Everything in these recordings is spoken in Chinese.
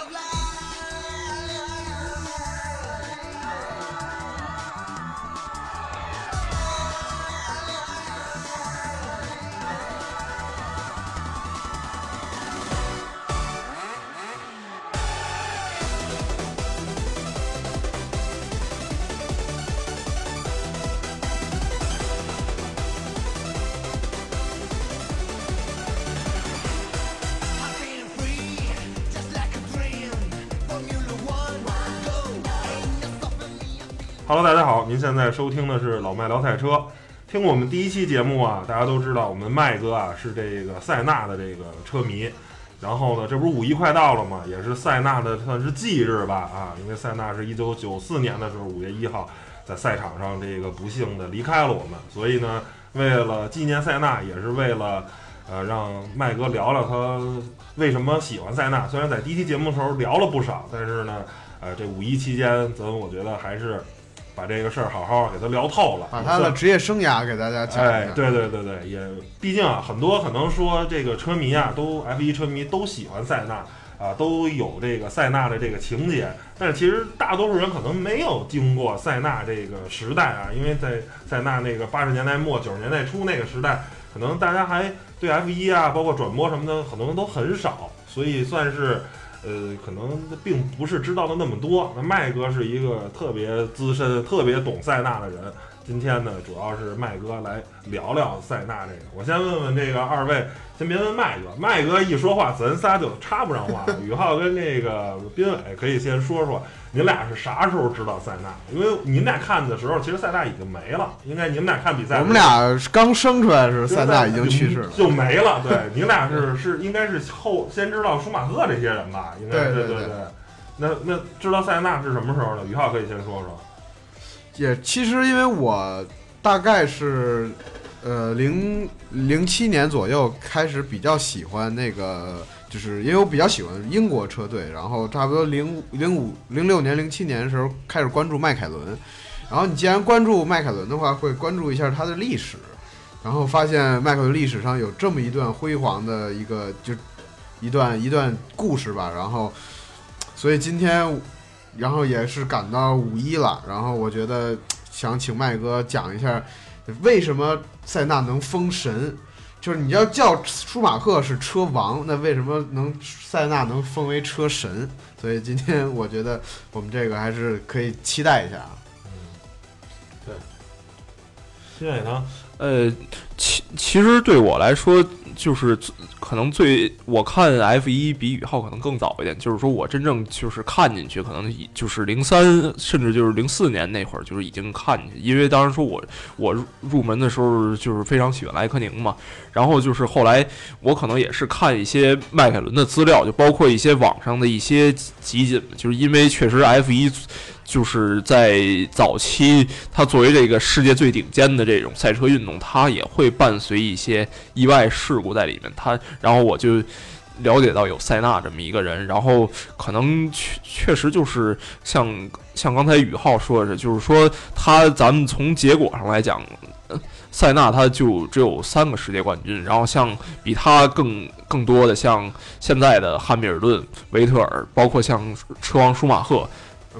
of life. Hello，大家好，您现在收听的是老麦聊赛车。听我们第一期节目啊，大家都知道我们麦哥啊是这个塞纳的这个车迷。然后呢，这不是五一快到了吗？也是塞纳的算是忌日吧啊，因为塞纳是一九九四年的时候五月一号在赛场上这个不幸的离开了我们，所以呢，为了纪念塞纳，也是为了呃让麦哥聊聊他为什么喜欢塞纳。虽然在第一期节目的时候聊了不少，但是呢，呃，这五一期间，咱我觉得还是。把这个事儿好好给他聊透了，把他的职业生涯给大家讲一下。对对对对，也毕竟啊，很多可能说这个车迷啊，都 F1 车迷都喜欢塞纳啊，都有这个塞纳的这个情节。但是其实大多数人可能没有经过塞纳这个时代啊，因为在塞纳那个八十年代末九十年代初那个时代，可能大家还对 F1 啊，包括转播什么的，可能都很少，所以算是。呃，可能并不是知道的那么多。那麦哥是一个特别资深、特别懂塞纳的人。今天呢，主要是麦哥来聊聊塞纳这个。我先问问这个二位，先别问麦哥，麦哥一说话，咱仨就插不上话。宇浩跟那个斌伟可以先说说。你俩是啥时候知道塞纳？因为你们俩看的时候，其实塞纳已经没了。应该你们俩看比赛，我们俩刚生出来时，塞纳已经去世了，就没了。对，你们俩是是应该是后先知道舒马赫这些人吧？应该对对对。那那知道塞纳是什么时候的？宇浩可以先说说。也其实因为我大概是呃零零七年左右开始比较喜欢那个。就是因为我比较喜欢英国车队，然后差不多零零五零六年零七年的时候开始关注迈凯伦，然后你既然关注迈凯伦的话，会关注一下它的历史，然后发现迈凯伦历史上有这么一段辉煌的一个就一段一段故事吧，然后所以今天然后也是赶到五一了，然后我觉得想请麦哥讲一下为什么塞纳能封神。就是你要叫舒马赫是车王，那为什么能塞纳能封为车神？所以今天我觉得我们这个还是可以期待一下啊。嗯，对。谢谢呢？呃，其其实对我来说。就是可能最我看 F 一比宇浩可能更早一点，就是说我真正就是看进去，可能就是零三甚至就是零四年那会儿，就是已经看进去。因为当时说我我入门的时候就是非常喜欢莱科宁嘛，然后就是后来我可能也是看一些迈凯伦的资料，就包括一些网上的一些集锦，就是因为确实 F 一。就是在早期，它作为这个世界最顶尖的这种赛车运动，它也会伴随一些意外事故在里面。它，然后我就了解到有塞纳这么一个人，然后可能确确实就是像像刚才宇浩说的，就是说他咱们从结果上来讲，塞纳他就只有三个世界冠军，然后像比他更更多的像现在的汉密尔顿、维特尔，包括像车王舒马赫。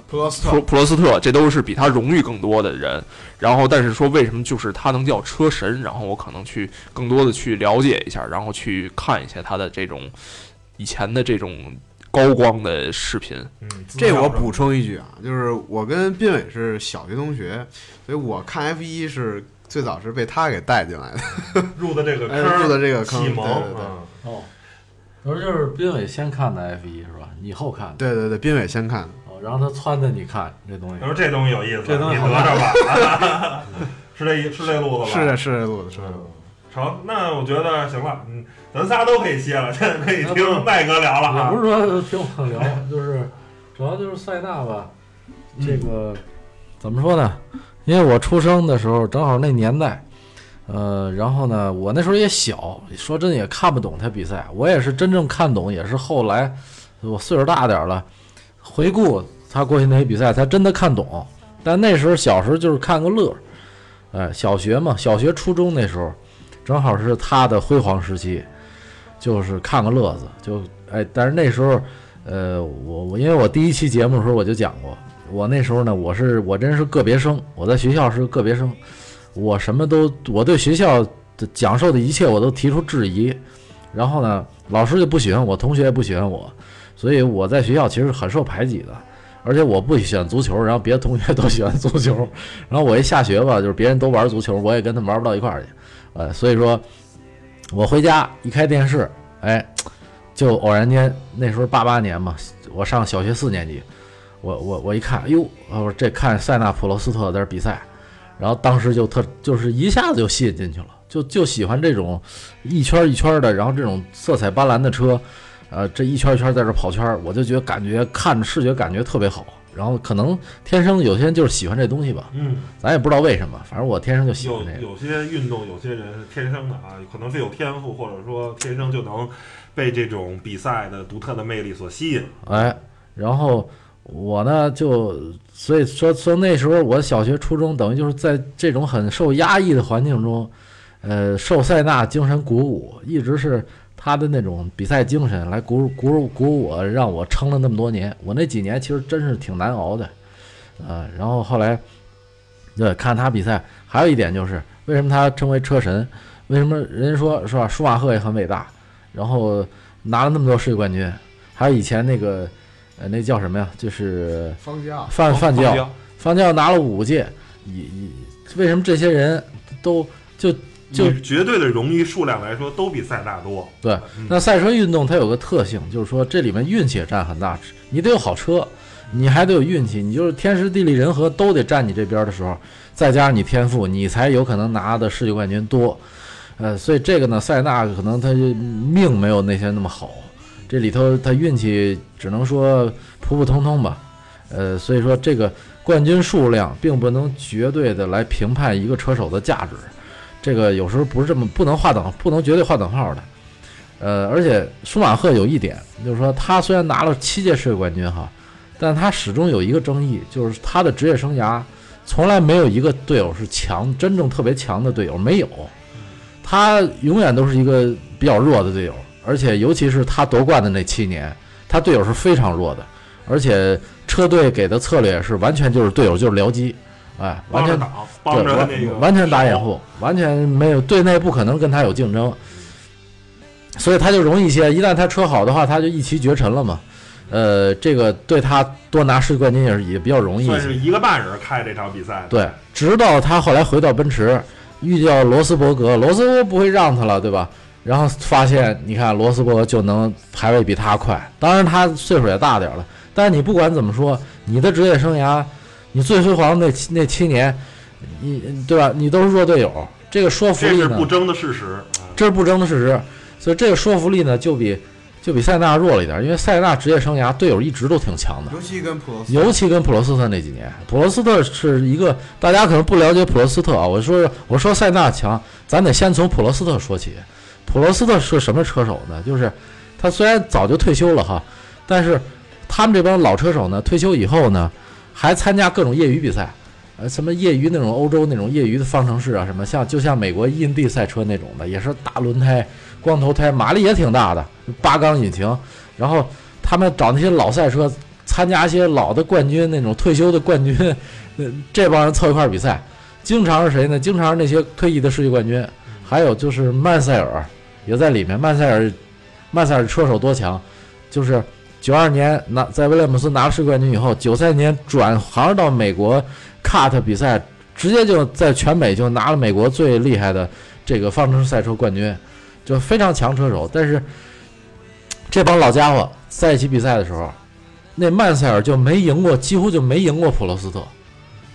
普罗斯特，普罗斯特，这都是比他荣誉更多的人。然后，但是说为什么就是他能叫车神？然后我可能去更多的去了解一下，然后去看一下他的这种以前的这种高光的视频。嗯，这我补充一句啊，就是我跟斌伟是小学同学，所以我看 F 一是最早是被他给带进来的，入的这个坑，入的这个坑，启蒙。哦，我说就是斌伟先看的 F 一是吧？你后看的？对对对，斌伟先看的。然后他撺掇你看这东西，他说这东西有意思，这东西你得着吧，是这是这路子吧？是这是这路子，是。成，那我觉得行了，嗯，咱仨都可以歇了，现在可以听麦哥聊了不是说听我聊，就是主要就是塞纳吧，这个怎么说呢？因为我出生的时候正好那年代，呃，然后呢，我那时候也小，说真的也看不懂他比赛，我也是真正看懂，也是后来我岁数大点了。回顾他过去那些比赛，才真的看懂。但那时候小时候就是看个乐，哎，小学嘛，小学初中那时候，正好是他的辉煌时期，就是看个乐子。就哎，但是那时候，呃，我我因为我第一期节目的时候我就讲过，我那时候呢，我是我真是个别生，我在学校是个别生，我什么都我对学校的讲授的一切我都提出质疑，然后呢，老师就不喜欢我，同学也不喜欢我，所以我在学校其实很受排挤的。而且我不喜欢足球，然后别的同学 都喜欢足球，然后我一下学吧，就是别人都玩足球，我也跟他们玩不到一块儿去，呃，所以说，我回家一开电视，哎，就偶然间那时候八八年嘛，我上小学四年级，我我我一看，哎呦，我说这看塞纳普罗斯特在这比赛，然后当时就特就是一下子就吸引进去了，就就喜欢这种一圈一圈的，然后这种色彩斑斓的车。呃，这一圈一圈在这跑圈，我就觉得感觉看着视觉感觉特别好。然后可能天生有些人就是喜欢这东西吧，嗯，咱也不知道为什么，反正我天生就喜欢有这个。有些运动，有些人是天生的啊，可能是有天赋，或者说天生就能被这种比赛的独特的魅力所吸引。哎，然后我呢就所以说说那时候我小学初中等于就是在这种很受压抑的环境中，呃，受塞纳精神鼓舞，一直是他的那种比赛精神来鼓鼓舞鼓舞我，让我撑了那么多年。我那几年其实真是挺难熬的，呃，然后后来对看他比赛，还有一点就是为什么他称为车神？为什么人家说是吧？舒马赫也很伟大，然后拿了那么多世界冠军，还有以前那个呃那叫什么呀？就是方教范范教，教，方教拿了五届，也也为什么这些人都就就以绝对的荣誉数量来说，都比塞纳多。对嗯？那赛车运动它有个特性，就是说这里面运气也占很大，你得有好车，你还得有运气，你就是天时地利人和都得站你这边的时候，再加上你天赋，你才有可能拿的世界冠军多。呃，所以这个呢，塞纳可能他就命没有那些那么好，这里头他运气只能说普普通通吧。呃，所以说这个冠军数量并不能绝对的来评判一个车手的价值，这个有时候不是这么不能划等，不能绝对划等号的。呃，而且舒马赫有一点，就是说他虽然拿了七届世界冠军哈，但他始终有一个争议，就是他的职业生涯从来没有一个队友是强，真正特别强的队友没有，他永远都是一个比较弱的队友，而且尤其是他夺冠的那七年，他队友是非常弱的，而且车队给的策略是完全就是队友就是僚机，哎，完全帮着挡，帮对，着那个完完全打掩护，完全没有队内不可能跟他有竞争，所以他就容易一些。一旦他车好的话，他就一骑绝尘了嘛。呃，这个对他多拿世界冠军也是也比较容易。算是一个半人开这场比赛。对，直到他后来回到奔驰，遇到罗斯伯格，罗斯伯格不会让他了，对吧？然后发现，你看罗斯伯格就能排位比他快，当然他岁数也大点儿了。但是你不管怎么说，你的职业生涯，你最辉煌那七那七年，你对吧？你都是弱队友，这个说服力呢这是不，争的事实。啊这是不争的事实。所以这个说服力呢，就比就比塞纳弱了一点，因为塞纳职业生涯队友一直都挺强的。尤其跟普罗斯，尤其跟普罗斯特那几年，普罗斯特是一个大家可能不了解普罗斯特啊。我说我说塞纳强，咱得先从普罗斯特说起。普罗斯特是什么车手呢？就是他虽然早就退休了哈，但是他们这帮老车手呢，退休以后呢，还参加各种业余比赛，呃，什么业余那种欧洲那种业余的方程式啊，什么像就像美国印地赛车那种的，也是大轮胎、光头胎，马力也挺大的，八缸引擎，然后他们找那些老赛车。参加一些老的冠军那种退休的冠军，呃，这帮人凑一块比赛，经常是谁呢？经常是那些退役的世界冠军，还有就是曼塞尔也在里面。曼塞尔，曼塞尔车手多强，就是九二年拿在威廉姆斯拿了世界冠军以后，九三年转行到美国 cut 比赛，直接就在全美就拿了美国最厉害的这个方程式赛车冠军，就非常强车手。但是这帮老家伙在一起比赛的时候，那曼塞尔就没赢过，几乎就没赢过普罗斯特。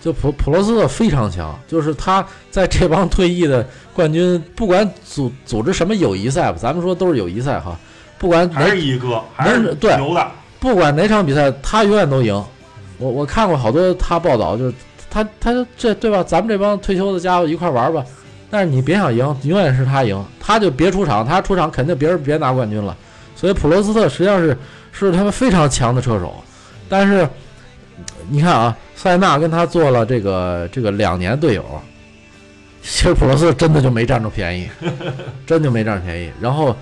就普普罗斯特非常强，就是他在这帮退役的冠军，不管组组织什么友谊赛吧，咱们说都是友谊赛哈，不管哪还是一哥，还是对牛的。不管哪场比赛，他永远都赢。我我看过好多他报道，就是他他这对吧？咱们这帮退休的家伙一块玩吧，但是你别想赢，永远是他赢，他就别出场，他出场肯定别人别拿冠军了。所以普罗斯特实际上是是他们非常强的车手，但是你看啊，塞纳跟他做了这个这个两年队友，其实普罗斯真的就没占着便宜，真就没占着便宜。然后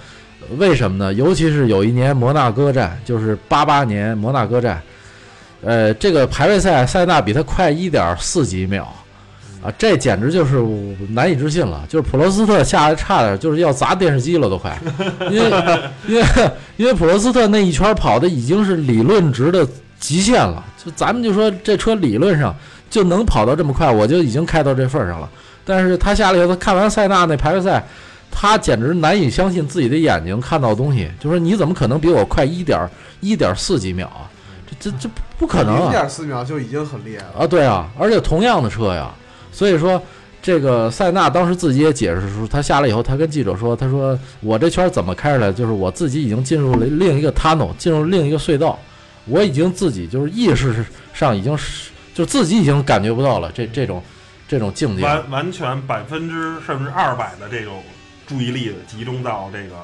为什么呢？尤其是有一年摩纳哥站，就是八八年摩纳哥站，呃，这个排位赛塞纳比他快一点四几秒，啊，这简直就是难以置信了。就是普罗斯特下来差点就是要砸电视机了，都快，因为因为因为普罗斯特那一圈跑的已经是理论值的极限了。就咱们就说这车理论上就能跑到这么快，我就已经开到这份儿上了。但是他下来以后，他看完塞纳那排位赛。他简直难以相信自己的眼睛看到的东西，就说你怎么可能比我快一点一点四几秒啊？这这这不可能零啊！点四秒就已经很厉害了。啊，对啊，而且同样的车呀，所以说这个塞纳当时自己也解释说，他下来以后，他跟记者说，他说我这圈怎么开出来，就是我自己已经进入了另一个 tunnel，进入另一个隧道，我已经自己就是意识上已经是就自己已经感觉不到了这这种这种境界。完完全百分之甚至二百的这种注意力集中到这个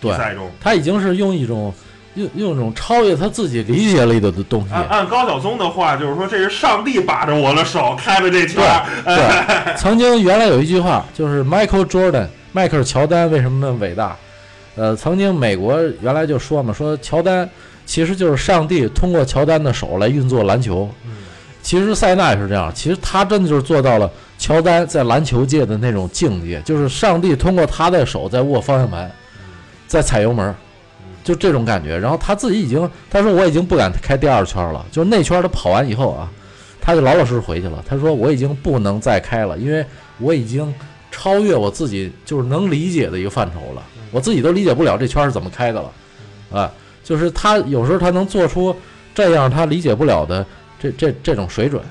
比赛中。他已经是用一种用用一种超越他自己理解力的东西。按按高晓松的话，就是说这是上帝把着我的手开的这圈儿。对，曾经原来有一句话，就是 Michael Jordan，迈克尔乔丹为什么那么伟大？呃，曾经美国原来就说嘛，说乔丹其实就是上帝通过乔丹的手来运作篮球。其实塞纳也是这样，其实他真的就是做到了乔丹在篮球界的那种境界，就是上帝通过他的手在握方向盘，在踩油门，就这种感觉。然后他自己已经，他说我已经不敢开第二圈了，就是那圈他跑完以后啊，他就老老实实回去了。他说我已经不能再开了，因为我已经超越我自己就是能理解的一个范畴了，我自己都理解不了这圈是怎么开的了，啊，就是他有时候他能做出这样他理解不了的这这这种水准，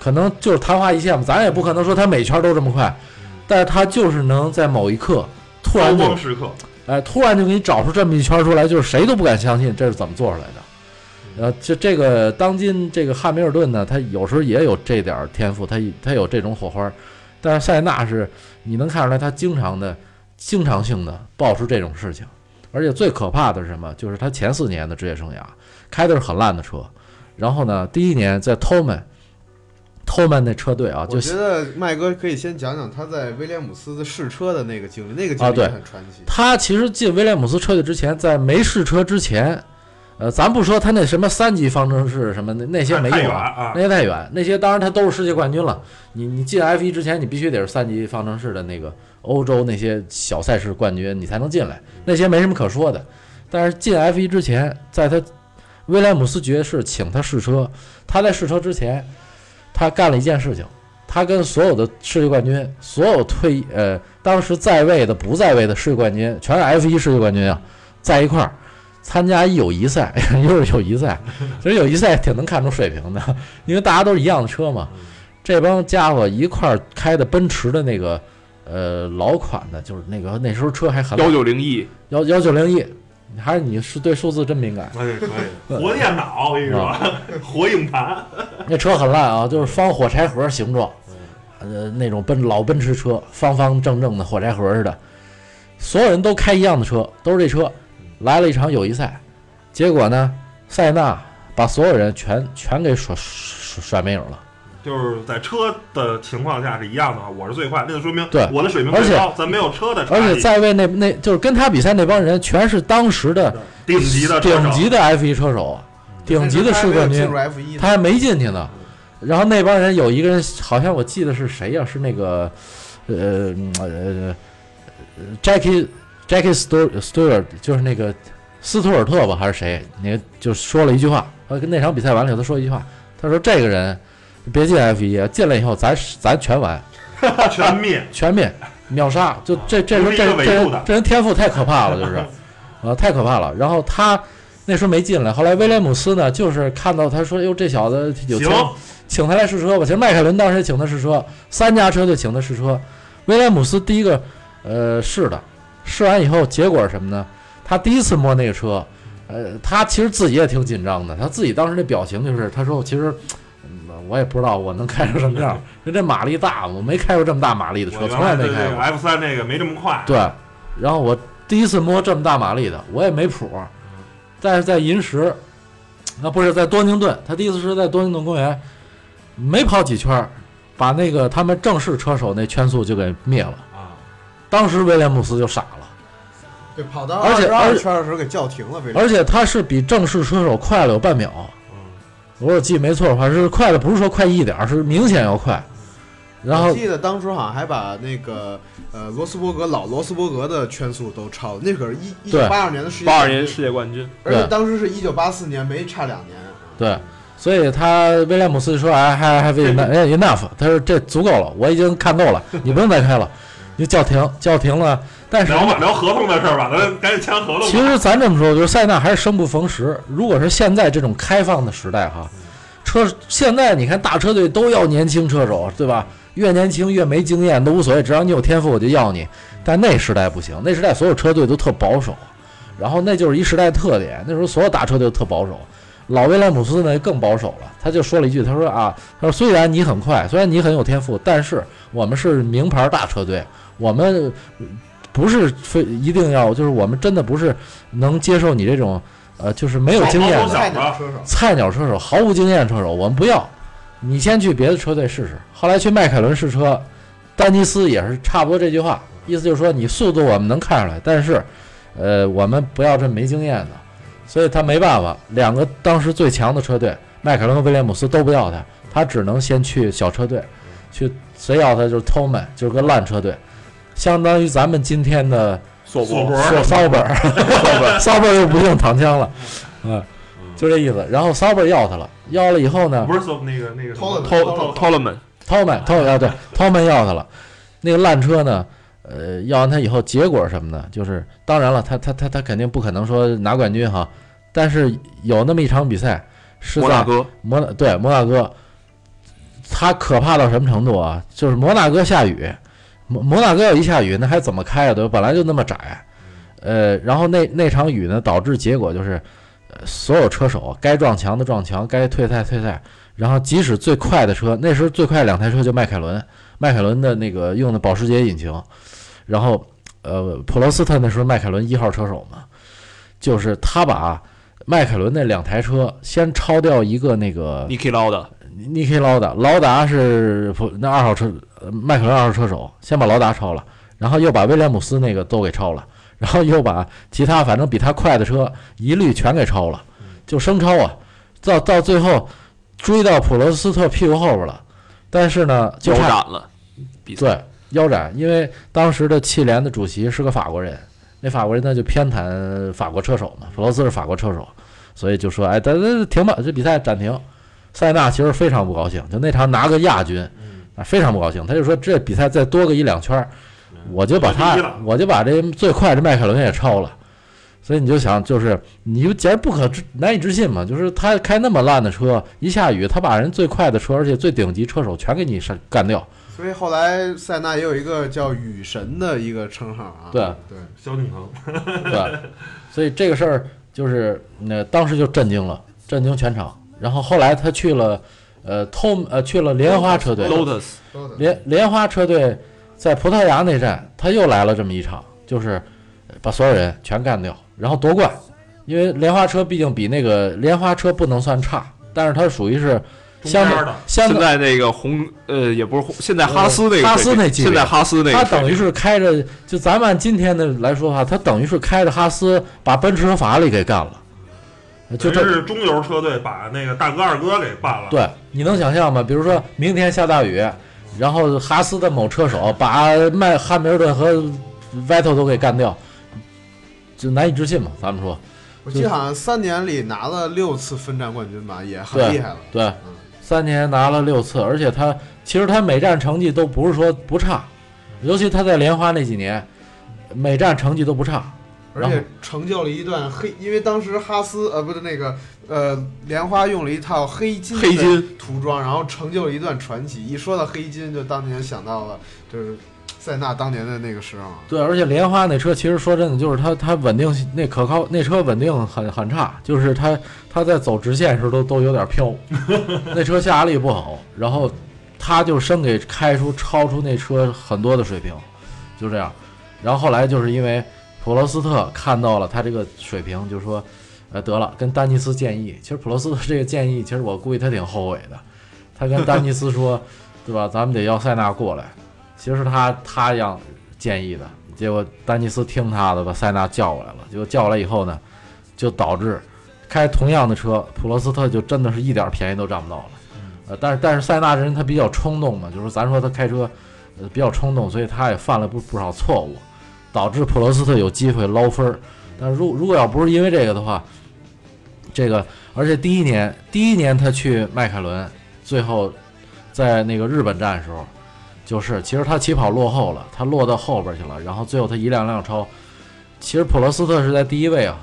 可能就是昙花一现嘛，咱也不可能说他每圈都这么快，但是他就是能在某一刻突然就时刻，哎，突然就给你找出这么一圈出来，就是谁都不敢相信这是怎么做出来的。呃，这这个当今这个汉密尔顿呢，他有时候也有这点儿天赋，他他有这种火花，但是塞纳是你能看出来，他经常的、经常性的爆出这种事情，而且最可怕的是什么？就是他前四年的职业生涯开的是很烂的车，然后呢，第一年在 Tolman。Tolman 那车队啊，就我觉得麦哥可以先讲讲他在威廉姆斯的试车的那个经历，那个经历啊对也很传奇。他其实进威廉姆斯车队之前，在没试车之前，呃，咱不说他那什么三级方程式什么那那些没远啊那些太远，那些当然他都是世界冠军了。你你进 F 一之前，你必须得是三级方程式的那个欧洲那些小赛事冠军，你才能进来，那些没什么可说的。但是进 F 1之前，在他威廉姆斯爵士请他试车，他在试车之前，他干了一件事情。他跟所有的世界冠军，所有退呃当时在位的、不在位的世界冠军，全是 F 1世界冠军啊，在一块儿参加友谊赛，又是友谊赛。其实友谊赛挺能看出水平的，因为大家都是一样的车嘛。这帮家伙一块儿开的奔驰的那个呃老款的，就是那个那时候车还很幺九零 E，幺幺九零一，还是你是对数字真敏感。可以可以，活电脑我跟你说，活硬盘，那车很烂啊，就是方火柴盒形状，呃，那种奔老奔驰车，方方正正的火柴盒似的。所有人都开一样的车，都是这车。来了一场友谊赛，结果呢，塞纳把所有人全全给甩甩甩没影了。就是在车的情况下是一样的啊，我是最快，那就说明对我的水平而且最高，咱没有车的差异，而且在位那那就是跟他比赛那帮人，全是当时的顶级的顶级的 F 一车手，顶级的世冠军他还没进去呢。然后那帮人有一个人，好像我记得是谁呀、是那个呃嗯呃呃 Jackie Jackie Stewart Stewart，就是那个斯图尔特吧，还是谁？那个就说了一句话，呃，跟那场比赛完了以后，他说一句话，他说这个人别进 F 一，进来以后咱咱全完，全灭，全灭秒杀，就这这人这这人这人天赋太可怕了，就是，啊，太可怕了。然后他那时候没进来，后来威廉姆斯呢，就是看到他说，哟，这小子有钱，请他来试车吧。其实迈凯伦当时请他试车，三家车队请他试车。威廉姆斯第一个呃试的，试完以后结果是什么呢？他第一次摸那个车，呃，他其实自己也挺紧张的，他自己当时那表情就是，他说其实。嗯我也不知道我能开成什么样，因为这马力大，我没开过这么大马力的车，从来没开过。F 三那个没这么快，对，然后我第一次摸这么大马力的，我也没谱。但是在银石，那不是在多宁顿，他第一次是在多宁顿公园，没跑几圈儿，把那个他们正式车手那圈速就给灭了。啊，当时威廉姆斯就傻了，对，跑到二十二而且圈的时候给叫停了，威廉而且他是比正式车手快了有半秒。嗯如果记没错的话，是快的，不是说快一点儿，是明显要快。然后我记得当初好像还把那个呃罗斯伯格老罗斯伯格的圈速都超了，那可是一一九八二年的世界八二年世界冠军，而且当时是一九八四年，没差两年。对，所以他威廉姆斯说：“哎，还还为 enough，他说这足够了，我已经看够了，你不用再开了，你就叫停，叫停了。但是聊吧，聊合同的事儿吧，咱赶紧签合同吧。其实咱这么说，就是塞纳还是生不逢时。如果是现在这种开放的时代哈，车现在你看大车队都要年轻车手，对吧？越年轻越没经验都无所谓，只要你有天赋我就要你。但那时代不行，那时代所有车队都特保守，然后那就是一时代特点。那时候所有大车队都特保守。老威廉姆斯呢更保守了，他就说了一句，他说啊，他说虽然你很快，虽然你很有天赋，但是我们是名牌大车队，我们不是非一定要，就是我们真的不是能接受你这种呃，就是没有经验的菜鸟车手，菜鸟车手，毫无经验车手，我们不要。你先去别的车队试试。后来去迈凯伦试车，丹尼斯也是差不多这句话，意思就是说你速度我们能看出来，但是，呃，我们不要这没经验的。所以他没办法，两个当时最强的车队，迈凯伦和威廉姆斯都不要他，他只能先去小车队，去谁要他就是 Toman，就是个烂车队，相当于咱们今天的索索博说骚本儿，骚本儿又不用躺枪了，嗯，就这意思。然后骚本儿要他了，要了以后呢不是说那个那个什么？偷了托托托勒曼，，Toman Toman 啊对，Toman 要他了，那个烂车呢，呃，要完他以后，结果什么呢？就是当然了，他他他他肯定不可能说拿冠军哈，但是有那么一场比赛是在摩纳哥，摩纳对摩纳哥，他可怕到什么程度啊？就是摩纳哥下雨，摩摩纳哥要一下雨，那还怎么开啊？对吧？本来就那么窄，呃，然后那那场雨呢，导致结果就是，呃，所有车手该撞墙的撞墙，该退赛退赛，然后即使最快的车，那时候最快两台车就迈凯伦，迈凯伦的那个用的保时捷引擎，然后呃，普罗斯特那时候迈凯伦一号车手嘛，就是他把迈凯伦那两台车先超掉一个那个尼基劳的，尼克劳达，劳达是普那二号车，呃迈凯伦二号车手，先把劳达超了，然后又把威廉姆斯那个都给超了，然后又把其他反正比他快的车一律全给超了，就生超啊，到到最后追到普罗斯特屁股后边了，但是呢，就腰斩了，对腰斩，因为当时的汽联的主席是个法国人，那法国人呢就偏袒法国车手嘛，普罗斯是法国车手，所以就说，哎，咱咱停吧，这比赛暂停。塞纳其实非常不高兴，就那场拿个亚军，啊，非常不高兴。他就说这比赛再多个一两圈儿，我就把他我就把这最快的迈凯伦也超了。所以你就想，就是你就简直不可置难以置信嘛，就是他开那么烂的车，一下雨他把人最快的车，而且最顶级车手全给你干干掉。所以后来塞纳也有一个叫雨神的一个称号啊。对对，萧敬腾，对？所以这个事儿就是，那、当时就震惊了，震惊全场。然后后来他去了，呃，偷呃去了莲花车队，Lotus 莲莲花车队在葡萄牙那站，他又来了这么一场，就是把所有人全干掉，然后夺冠。因为莲花车毕竟比那个莲花车不能算差，但是它属于是相对中间的现，在那个红呃也不是红，现在哈斯那个哈斯那现在哈斯那个等于是开着，就咱们按今天的来说的话，它等于是开着哈斯把奔驰和法拉利给干了，就这是中游车队把那个大哥二哥给办了。对，你能想象吗？比如说明天下大雨，然后哈斯的某车手把迈汉密尔顿和 Vettel 都给干掉，就难以置信嘛。咱们说，我记得好像三年里拿了六次分站冠军吧，也很厉害了。对嗯，三年拿了六次，而且他其实他每站成绩都不是说不差，尤其他在莲花那几年，每站成绩都不差。而且成就了一段黑，因为当时哈斯呃不是那个呃莲花用了一套黑金黑金涂装，然后成就了一段传奇。一说到黑金，就当年想到了就是塞纳当年的那个时候。对，而且莲花那车其实说真的，就是它它稳定性那可靠，那车稳定很很差，就是它它在走直线时候都都有点飘，那车下压力不好，然后它就生给开出超出那车很多的水平，就这样。然后后来就是因为普罗斯特看到了他这个水平，就说，呃，得了，跟丹尼斯建议。其实普罗斯特这个建议，其实我估计他挺后悔的。他跟丹尼斯说，对吧？咱们得要塞纳过来。其实他他要建议的，结果丹尼斯听他的，把塞纳叫过来了。结果叫来以后呢，就导致开同样的车，普罗斯特就真的是一点便宜都占不到了。呃，但是但是塞纳这人他比较冲动嘛，就是咱说他开车呃比较冲动，所以他也犯了不不少错误，导致普罗斯特有机会捞分儿。但如如果要不是因为这个的话，这个而且第一年第一年他去迈凯伦，最后在那个日本站的时候，就是其实他起跑落后了，他落到后边去了，然后最后他一辆辆超。其实普罗斯特是在第一位啊，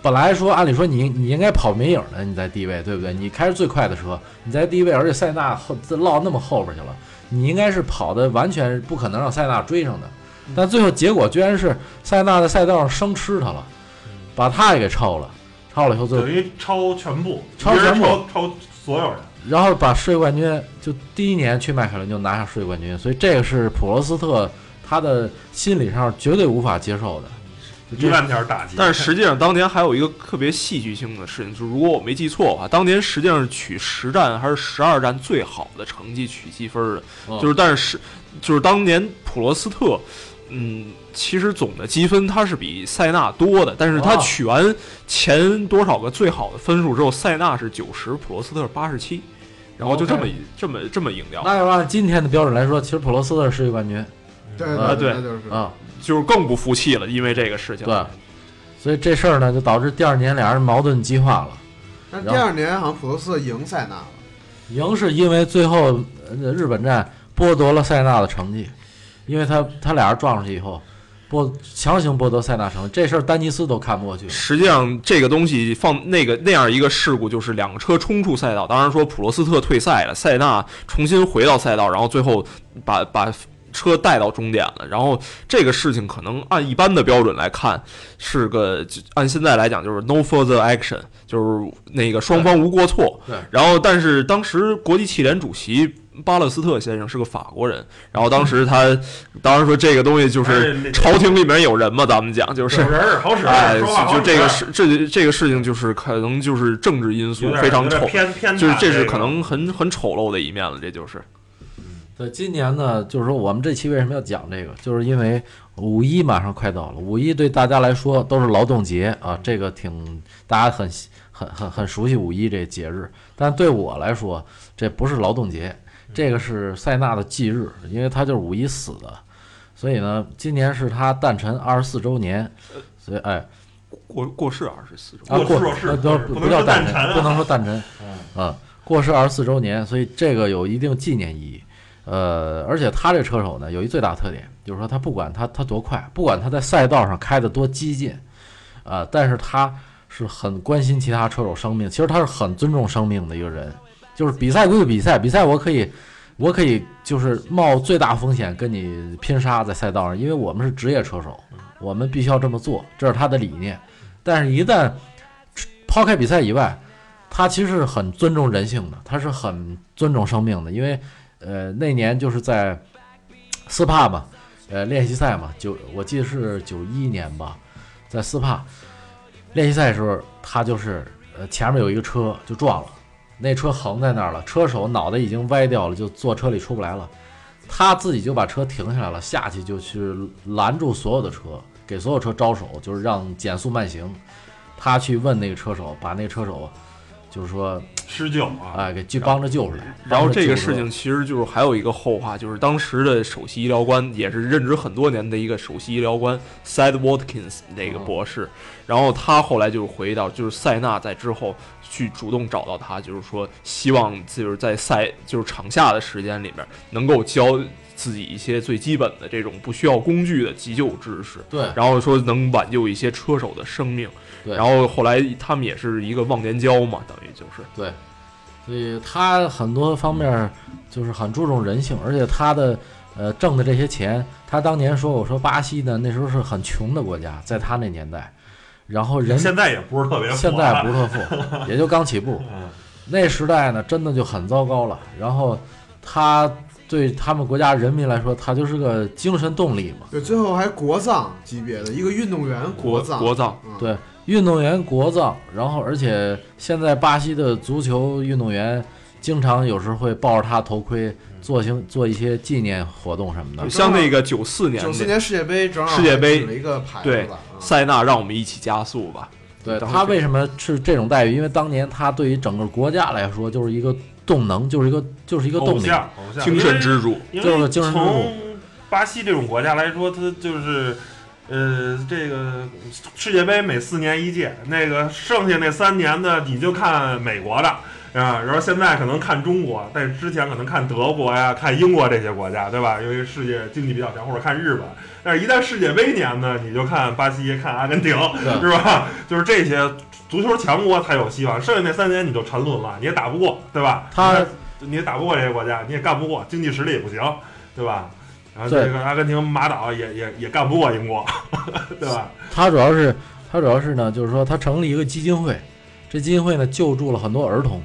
本来说按理说你你应该跑没影的，你在第一位对不对？你开着最快的车，你在第一位，而且塞纳后落那么后边去了，你应该是跑的完全不可能让塞纳追上的。但最后结果居然是塞纳在赛道上生吃他了，把他也给超了，超了以后最后等于超全部，超全部超超所有人。然后把世界冠军就第一年去迈凯伦就拿下世界冠军，所以这个是普罗斯特他的心理上绝对无法接受的。一万条打击，但是实际上当年还有一个特别戏剧性的事情，就是如果我没记错的话，当年实际上是取十战还是十二战最好的成绩取积分的，哦就是但是就是当年普罗斯特，嗯，其实总的积分他是比塞纳多的，但是他哦取完前多少个最好的分数之后，塞纳是九十，普罗斯特是八十七，然后就这么这么这么赢掉，那要按今天的标准来说，其实普罗斯特是世界冠军对啊对。那就是。啊，就是更不服气了，因为这个事情。对，所以这事儿呢就导致第二年俩人矛盾激化了。但第二年好像普罗斯特赢塞纳了，赢是因为最后呃日本站剥夺了塞纳的成绩，因为他他俩人撞上去以后，剥强行剥夺塞纳成绩，这事儿丹尼斯都看不过去。实际上，这个东西放那个那样一个事故，就是两个车冲出赛道。当然说普罗斯特退赛了，塞纳重新回到赛道，然后最后把把车带到终点了。然后这个事情可能按一般的标准来看，是个就按现在来讲就是 no further action，就是那个双方无过错。对然后，但是当时国际汽联主席巴勒斯特先生是个法国人，然后当时他当然说这个东西就是哎朝廷里面有人嘛，咱们讲就是有人好使，哎，就这个事，这这个事情就是可能就是政治因素非常丑，偏偏就是这是可能很很丑陋的一面了，这就是。对，今年呢，就是说我们这期为什么要讲这个，就是因为五一马上快到了，五一对大家来说都是劳动节啊，这个挺大家很很很很熟悉五一这节日，但对我来说这不是劳动节，这个是塞纳的忌日，因为他就是五一死的，所以呢，今年是他诞辰二十四周年，所以哎过过世二十四周，啊过过世不能不叫诞辰啊不能说诞辰 啊，过世二十四周年，所以这个有一定纪念意义。呃，而且他这车手呢，有一最大特点，就是说他不管他他多快，不管他在赛道上开的多激进，啊、但是他是很关心其他车手生命，其实他是很尊重生命的一个人。就是比赛归比赛，比赛我可以，我可以就是冒最大风险跟你拼杀在赛道上，因为我们是职业车手，我们必须要这么做，这是他的理念。但是，一旦抛开比赛以外，他其实是很尊重人性的，他是很尊重生命的，因为呃那年就是在斯帕嘛，呃练习赛嘛，九我记得是九一年吧，在斯帕练习赛的时候，他就是呃前面有一个车就撞了，那车横在那儿了，车手脑袋已经歪掉了，就坐车里出不来了。他自己就把车停下来了，下去就去拦住所有的车，给所有车招手，就是让减速慢行。他去问那个车手，把那个车手就是说，施救啊，哎，给去帮着救出来。然后这个事情其实就是还有一个后话，就是当时的首席医疗官也是任职很多年的一个首席医疗官 Sid Watkins 那个博士，然后他后来就是回忆到，就是塞纳在之后去主动找到他，就是说希望就是在赛就是场下的时间里面能够教自己一些最基本的这种不需要工具的急救知识，对然后说能挽救一些车手的生命。对然后后来他们也是一个忘年交嘛，等于就是。对，所以他很多方面就是很注重人性，而且他的呃挣的这些钱，他当年说我说巴西呢那时候是很穷的国家，在他那年代，然后人现在也不是特别富啊现在不是特富，也就刚起步。嗯那时代呢，真的就很糟糕了。然后他对他们国家人民来说，他就是个精神动力嘛。对，最后还国葬级别的一个运动员国葬，国葬，嗯对，运动员国葬，然后而且现在巴西的足球运动员经常有时候会抱着他头盔做行做一些纪念活动什么的。像那个九四年的九四年世界杯正好世界杯举了一个牌对子吧，啊塞纳，让我们一起加速吧。对他为什么是这种待遇？因为当年他对于整个国家来说就是一个动能，就是一个就是一个动力。偶像，精神支柱，因为就是精神支柱从巴西这种国家来说，它就是。呃，这个世界杯每四年一届，那个剩下那三年的，你就看美国的啊，然后现在可能看中国，但是之前可能看德国呀、看英国这些国家，对吧？因为世界经济比较强，或者看日本。但是，一旦世界杯年呢，你就看巴西、看阿根廷，是吧？就是这些足球强国才有希望，剩下那三年你就沉沦了，你也打不过，对吧？他你也打不过这些国家，你也干不过，经济实力也不行，对吧？然后这个阿根廷、马岛也也也干不过英国，对吧？他主要是他主要是呢，就是说他成立一个基金会，这基金会呢救助了很多儿童，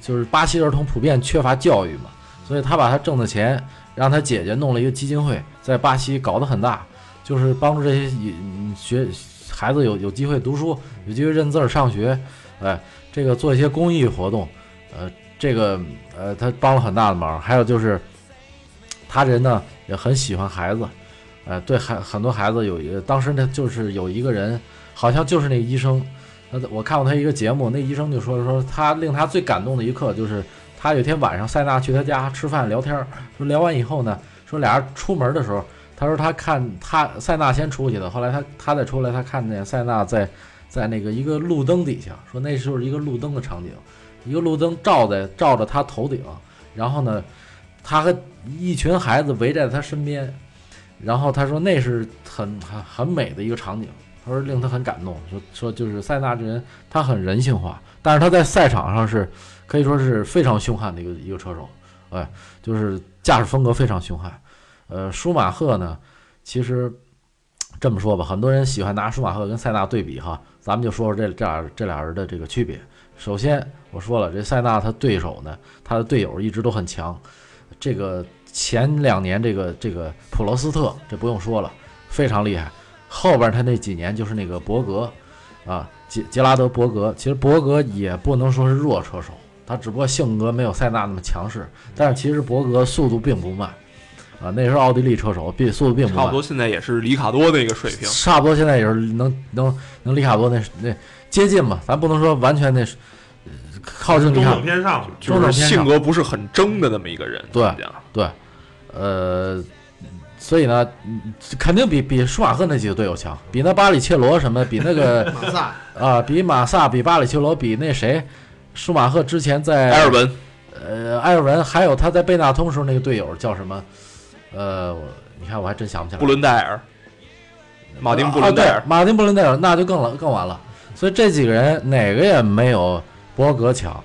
就是巴西儿童普遍缺乏教育嘛，所以他把他挣的钱让他姐姐弄了一个基金会，在巴西搞得很大，就是帮助这些学孩子有有机会读书，有机会认字儿上学，哎，这个做一些公益活动，呃，这个呃他帮了很大的忙，还有就是他人呢也很喜欢孩子。呃，对孩很多孩子有一个，当时呢就是有一个人，好像就是那个医生，我看过他一个节目，那医生就说说他令他最感动的一刻就是他有天晚上塞纳去他家吃饭聊天，说聊完以后呢，说俩人出门的时候，他说他看他塞纳先出去的，后来他他再出来，他看见塞纳在在那个一个路灯底下，说那就是一个路灯的场景，一个路灯照在照着他头顶，然后呢，他和一群孩子围在他身边。然后他说那是很很很美的一个场景，他说令他很感动，说说就是塞纳这人他很人性化，但是他在赛场上是可以说是非常凶悍的一个一个车手，哎，就是驾驶风格非常凶悍。呃，舒马赫呢，其实这么说吧，很多人喜欢拿舒马赫跟塞纳对比哈，咱们就说说这这俩这俩人的这个区别。首先我说了，这塞纳他对手呢，他的队友一直都很强，这个。前两年这个这个普罗斯特，这不用说了，非常厉害。后边他那几年就是那个伯格，啊，杰杰拉德伯格。其实伯格也不能说是弱车手，他只不过性格没有塞纳那么强势。但是其实伯格速度并不慢，啊，那时候奥地利车手，并速度并不慢。差不多现在也是里卡多那个水平。差不多现在也是能能能里卡多那那接近吧，咱不能说完全那是。靠近中等偏上，就是性格不是很争的那么一个人。对对，呃，所以呢，肯定比比舒马赫那几个队友强，比那巴里切罗什么，比那个 马萨啊，比马萨，比巴里切罗，比那谁，舒马赫之前在埃尔文，呃，埃尔文，还有他在贝纳通时候那个队友叫什么？呃，你看我还真想不起来。布伦戴尔，马丁布伦戴尔，啊、马丁布伦戴尔，那就更了更完了。所以这几个人哪个也没有。博格强，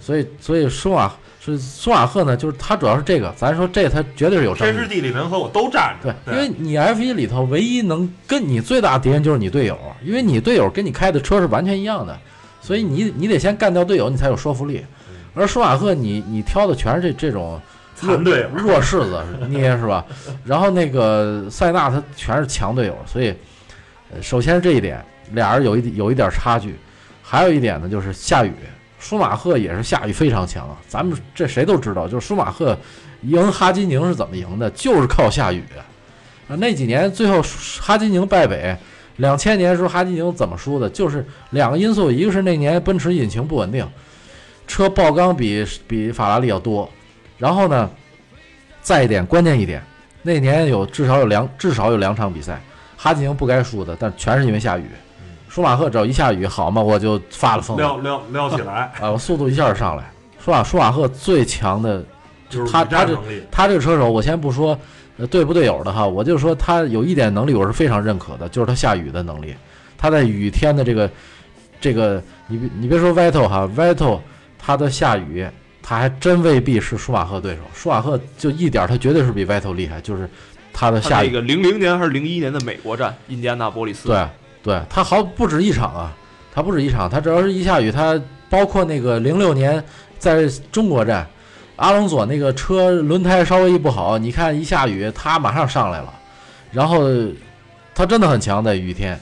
所以所以舒马是舒马赫呢，就是他主要是这个，咱说这他绝对是有天时地利人和，我都占着。对，因为你 F 一里头唯一能跟你最大敌人就是你队友，因为你队友跟你开的车是完全一样的，所以你你得先干掉队友，你才有说服力。而舒马赫，你你挑的全是这这种弱队、弱柿子捏是吧？然后那个塞纳他全是强队友，所以首先是这一点俩人有一有一点差距。还有一点呢，就是下雨，舒马赫也是下雨非常强。咱们这谁都知道，就是舒马赫赢哈基宁是怎么赢的，就是靠下雨啊。那几年最后哈基宁败北，两千年时候哈基宁怎么输的？就是两个因素，一个是那年奔驰引擎不稳定，车爆缸比比法拉利要多，然后呢，再一点关键一点，那年有至少有两至少有两场比赛，哈基宁不该输的，但全是因为下雨。舒马赫只要一下雨，好嘛，我就发了疯，撩撩撩起来啊！我速度一下就上来。舒马舒马赫最强的，就是他他这他这个车手，我先不说队不队友的哈，我就说他有一点能力，我是非常认可的，就是他下雨的能力。他在雨天的这个这个，你你别说 Vettel 哈，Vettel 他的下雨，他还真未必是舒马赫对手。舒马赫就一点，他绝对是比 Vettel 厉害，就是他的下雨。那个零零年还是零一年的美国站，印第安纳波利斯。对。对他好不止一场啊，他不止一场，他只要是一下雨，他包括那个零六年在中国站，阿隆索那个车轮胎稍微一不好，你看一下雨，他马上上来了，然后他真的很强在雨天，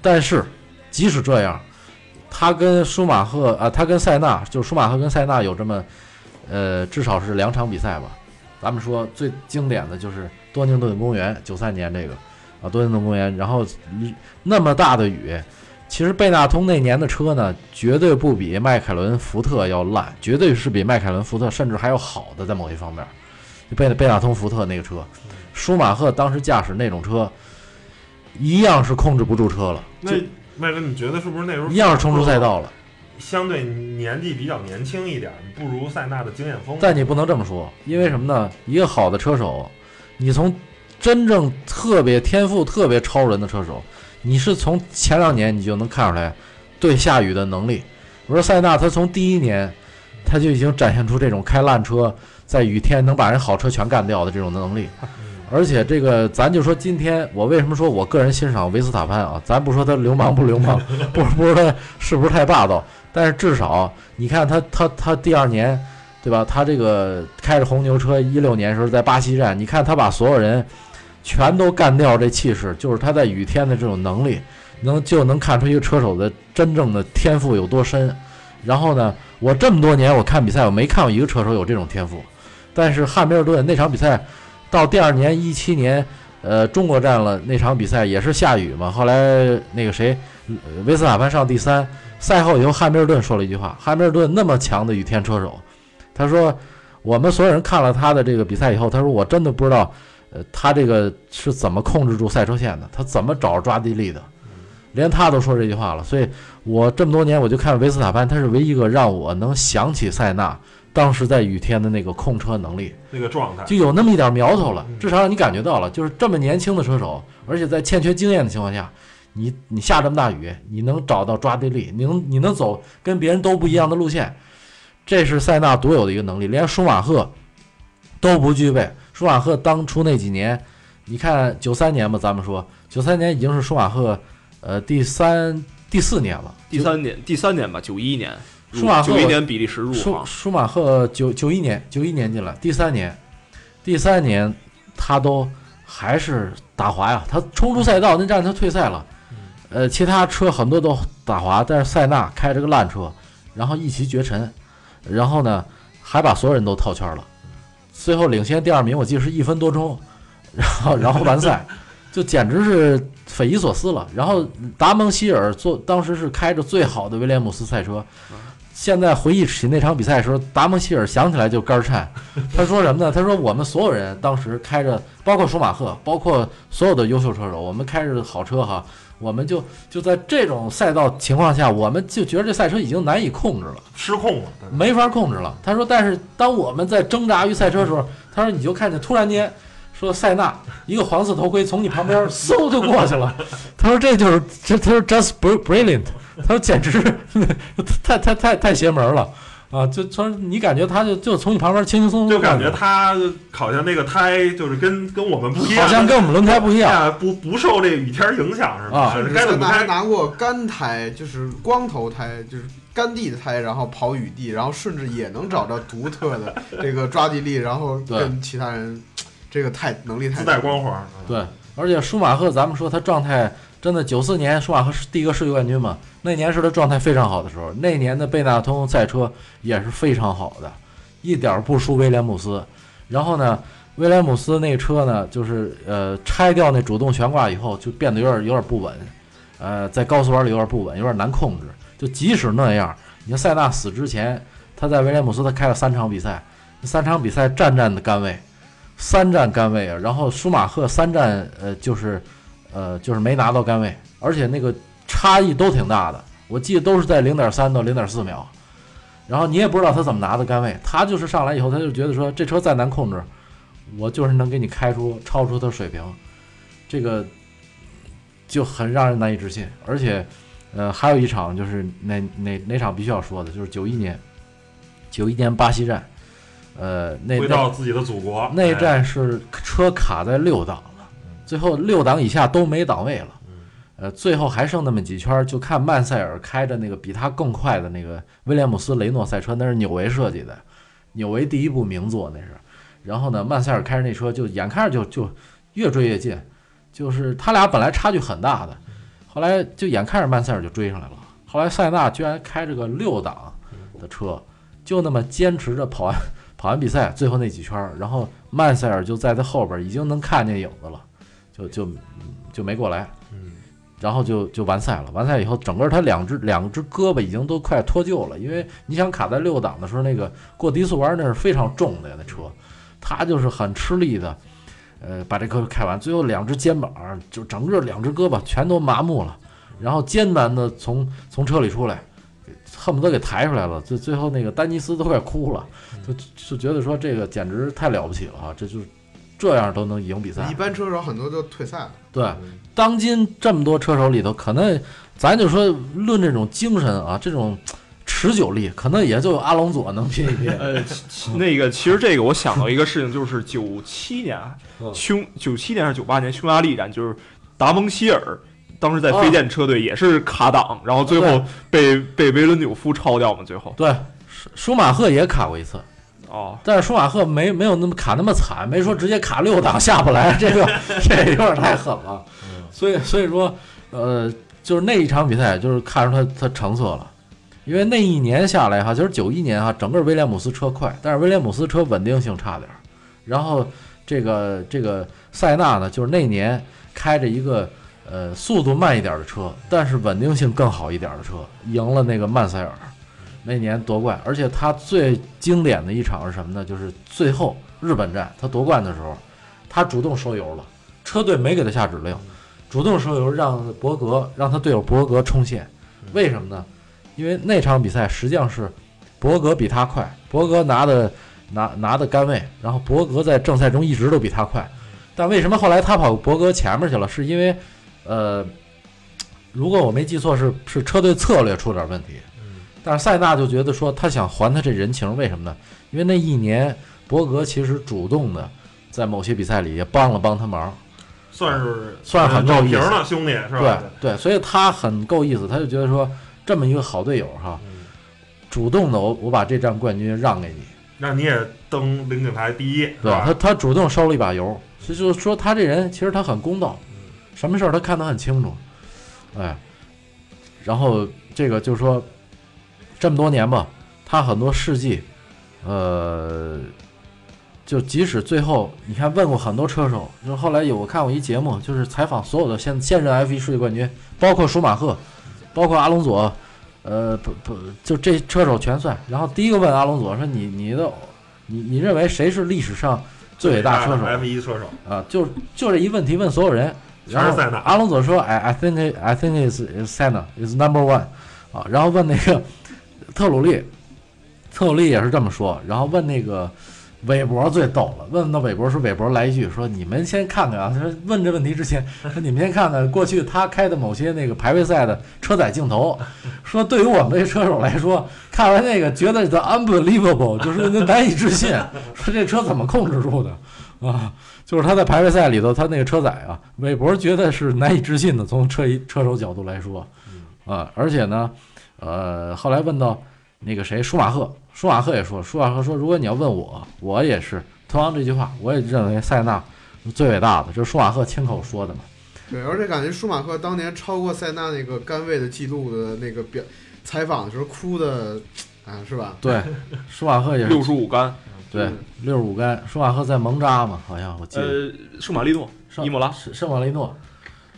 但是即使这样，他跟舒马赫啊，他跟塞纳，就是舒马赫跟塞纳有这么呃，至少是两场比赛吧。咱们说最经典的就是多宁顿公园，九三年这个啊，多宁顿公园，然后嗯那么大的雨，其实贝纳通那年的车呢，绝对不比迈凯伦、福特要烂，绝对是比迈凯伦、福特甚至还要好的，在某些方面。贝贝纳通、福特那个车，舒马赫当时驾驶那种车，一样是控制不住车了，那麦哥，你觉得是不是那时候一样是冲出赛道了。相对年纪比较年轻一点，不如塞纳的经验丰富。但你不能这么说，因为什么呢？一个好的车手，你从真正特别天赋特别超人的车手，你是从前两年你就能看出来对下雨的能力。我说塞纳，他从第一年他就已经展现出这种开烂车，在雨天能把人好车全干掉的这种能力。而且这个，咱就说今天我为什么说我个人欣赏维斯塔潘啊？咱不说他流氓不流氓，不不说他是不是太霸道，但是至少你看他他他第二年，对吧？他这个开着红牛车，一六年时候在巴西站，你看他把所有人全都干掉，这气势就是他在雨天的这种能力，能就能看出一个车手的真正的天赋有多深。然后呢，我这么多年我看比赛，我没看过一个车手有这种天赋，但是汉密尔顿那场比赛。到第二年一七年，呃，中国站了那场比赛也是下雨嘛。后来那个谁，维斯塔潘上第三。赛后以后，汉密尔顿说了一句话：汉密尔顿那么强的雨天车手，他说我们所有人看了他的这个比赛以后，他说我真的不知道，呃，他这个是怎么控制住赛车线的，他怎么找抓地力的，连他都说这句话了。所以我这么多年我就看维斯塔潘，他是唯一一个让我能想起塞纳。当时在雨天的那个控车能力，那个状态就有那么一点苗头了，至少让你感觉到了，就是这么年轻的车手，而且在欠缺经验的情况下，你你下这么大雨，你能找到抓地力，你能你能走跟别人都不一样的路线，这是塞纳独有的一个能力，连舒马赫都不具备。舒马赫当初那几年，你看九三年吧，咱们说九三年已经是舒马赫呃第三第四年了，第三年第三年吧，九一年。舒马赫九一年比利时入舒，舒马赫九九一年九一年进来，第三年，第三年他都还是打滑呀，他冲出赛道那站他退赛了，呃，其他车很多都打滑，但是塞纳开着个烂车，然后一骑绝尘，然后呢还把所有人都套圈了，最后领先第二名，我记得是一分多钟，然后然后完赛，就简直是匪夷所思了。然后达蒙希尔做当时是开着最好的威廉姆斯赛车。现在回忆起那场比赛的时候，达蒙希尔想起来就肝儿颤。他说什么呢？他说我们所有人当时开着，包括舒马赫，包括所有的优秀车手，我们开着好车哈，我们就就在这种赛道情况下，我们就觉得这赛车已经难以控制了，失控了，没法控制了。他说，但是当我们在挣扎于赛车的时候，他说你就看见突然间，说塞纳一个黄色头盔从你旁边 嗖就过去了。他说这就是这，他说 just brilliant。他说简直是 太太太太邪门了啊！就从你感觉他就就从你旁边轻轻松松，就感觉他好像那个胎就是跟跟我们不一样，好像跟我们轮胎不一样，不不受这雨天影响是吧？该怎么开？拿过干胎，就是光头胎，就是干地的胎，然后跑雨地，然后甚至也能找到独特的这个抓地力，然后跟其他人这个太能力太自带光环。对，而且舒马赫，咱们说他状态真的，九四年舒马赫是第一个世界冠军嘛？那年是他状态非常好的时候，那年的贝纳通赛车也是非常好的，一点不输威廉姆斯。然后呢，威廉姆斯那车呢，就是呃拆掉那主动悬挂以后，就变得有点有点不稳，呃，在高速弯里有点不稳，有点难控制。就即使那样，你看塞纳死之前，他在威廉姆斯他开了三场比赛，三场比赛站站的杆位，三站杆位啊。然后舒马赫三站呃就是呃就是没拿到杆位，而且那个。差异都挺大的，我记得都是在零点三到零点四秒，然后你也不知道他怎么拿的杆位，他就是上来以后他就觉得说这车再难控制，我就是能给你开出超出他水平，这个就很让人难以置信。而且，呃，还有一场就是哪哪哪场必须要说的，就是九一年，九一年巴西站，呃，那回到自己的祖国，那站是车卡在六档了，最后六档以下都没档位了。呃，最后还剩那么几圈，就看曼塞尔开着那个比他更快的那个威廉姆斯雷诺赛车，那是纽维设计的，纽维第一部名作那是。然后呢，曼塞尔开着那车就眼看着就就越追越近，就是他俩本来差距很大的，后来就眼看着曼塞尔就追上来了。后来塞纳居然开着个六档的车，就那么坚持着跑完跑完比赛最后那几圈儿，然后曼塞尔就在他后边儿已经能看见影子了，就就就没过来。嗯，然后就就完赛了。完赛以后，整个他两只两只胳膊已经都快脱臼了，因为你想卡在六档的时候，那个过低速弯那是非常重的呀，那车，他就是很吃力的，呃，把这车开完，最后两只肩膀就整个两只胳膊全都麻木了，然后艰难的从从车里出来，恨不得给抬出来了，最最后那个丹尼斯都快哭了，就就觉得说这个简直太了不起了啊，这就是这样都能赢比赛一。般车手很多都退赛了。对，当今这么多车手里头，可能咱就说论这种精神啊，这种持久力，可能也就阿隆佐能拼一拼。呃，那个其实这个我想到一个事情，就是九七年嗯匈九七年还是九八年匈牙利站，就是达蒙希尔当时在飞剑车队也是卡档，然后最后被被维伦纽夫超掉嘛，最后对，舒舒马赫也卡过一次，哦，但是舒马赫没没有那么卡那么惨，没说直接卡六档下不来，这个 这有点太狠了。所以所以说，呃，就是那一场比赛，就是看出他他成色了。因为那一年下来哈，就是九一年哈，整个威廉姆斯车快，但是威廉姆斯车稳定性差点儿。然后这个这个塞纳呢，就是那年开着一个呃速度慢一点的车，但是稳定性更好一点的车，赢了那个曼塞尔。那年夺冠，而且他最经典的一场是什么呢？就是最后日本站他夺冠的时候，他主动收油了，车队没给他下指令，主动收油让博格让他队友博格冲线，为什么呢？因为那场比赛实际上是博格比他快，博格拿的拿拿的杆位，然后博格在正赛中一直都比他快，但为什么后来他跑博格前面去了？是因为呃，如果我没记错是是车队策略出点问题。但是塞纳就觉得说他想还他这人情，为什么呢？因为那一年博格其实主动的在某些比赛里也帮了帮他忙，算是算是很够意思了，兄弟是对吧？对，所以他很够意思，他就觉得说这么一个好队友哈，嗯主动的我我把这站冠军让给你，让你也登领奖台第一，对吧？对他他主动收了一把油，所以就是说他这人其实他很公道，什么事儿他看得很清楚，哎，然后这个就是说这么多年吧，他很多事迹，呃，就即使最后你看问过很多车手，就是后来有我看过一节目，就是采访所有的现现任 F 1世界冠军，包括舒马赫，包括阿隆索，呃不不，就这车手全算。然后第一个问阿隆索说你你的你你认为谁是历史上最伟大车手 F 一车手，啊？就就这一问题问所有人，然后阿隆索说，I I think it, I think is is Senna is number one，啊，然后问那个特鲁利，特鲁利也是这么说，然后问那个韦伯最逗了，问到韦伯说，韦伯来一句说，你们先看看啊，他说问这问题之前，说你们先看看过去他开的某些那个排位赛的车载镜头，说对于我们这车手来说，看完那个觉得 unbelievable，就是难以置信，说这车怎么控制住的啊？就是他在排位赛里头，他那个车载啊，韦伯觉得是难以置信的，从车一车手角度来说，啊，而且呢，呃，后来问到那个谁舒马赫，舒马赫也说，舒马赫说，如果你要问我，我也是同样这句话，我也认为塞纳是最伟大的，就是舒马赫亲口说的嘛。对，而且感觉舒马赫当年超过塞纳那个杆位的记录的那个表采访的时候哭的，啊，是吧？对，舒马赫也是六十五杆，对六十五杆，舒马赫在蒙扎嘛，好像我记得。呃，圣马力诺，圣伊莫拉圣圣马力诺，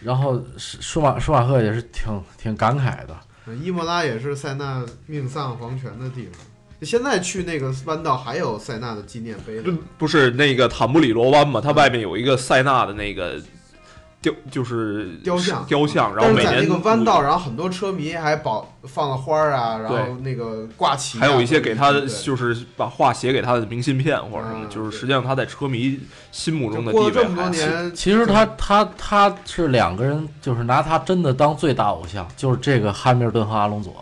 然后舒舒马舒马赫也是挺挺感慨的，伊莫拉也是塞纳命丧黄泉的地方。现在去那个弯道还有塞纳的纪念碑不是那个坦布里罗湾嘛？它外面有一个塞纳的那个雕，就是雕像雕像，然后每年那个弯道，然后很多车迷还保放了花儿啊，然后那个挂旗啊、还有一些给他就是把话写给他的明信片或者什么，嗯就是实际上他在车迷心目中的过这么多地位其实他他他是两个人，就是拿他真的当最大偶像，就是这个汉密尔顿和阿隆索，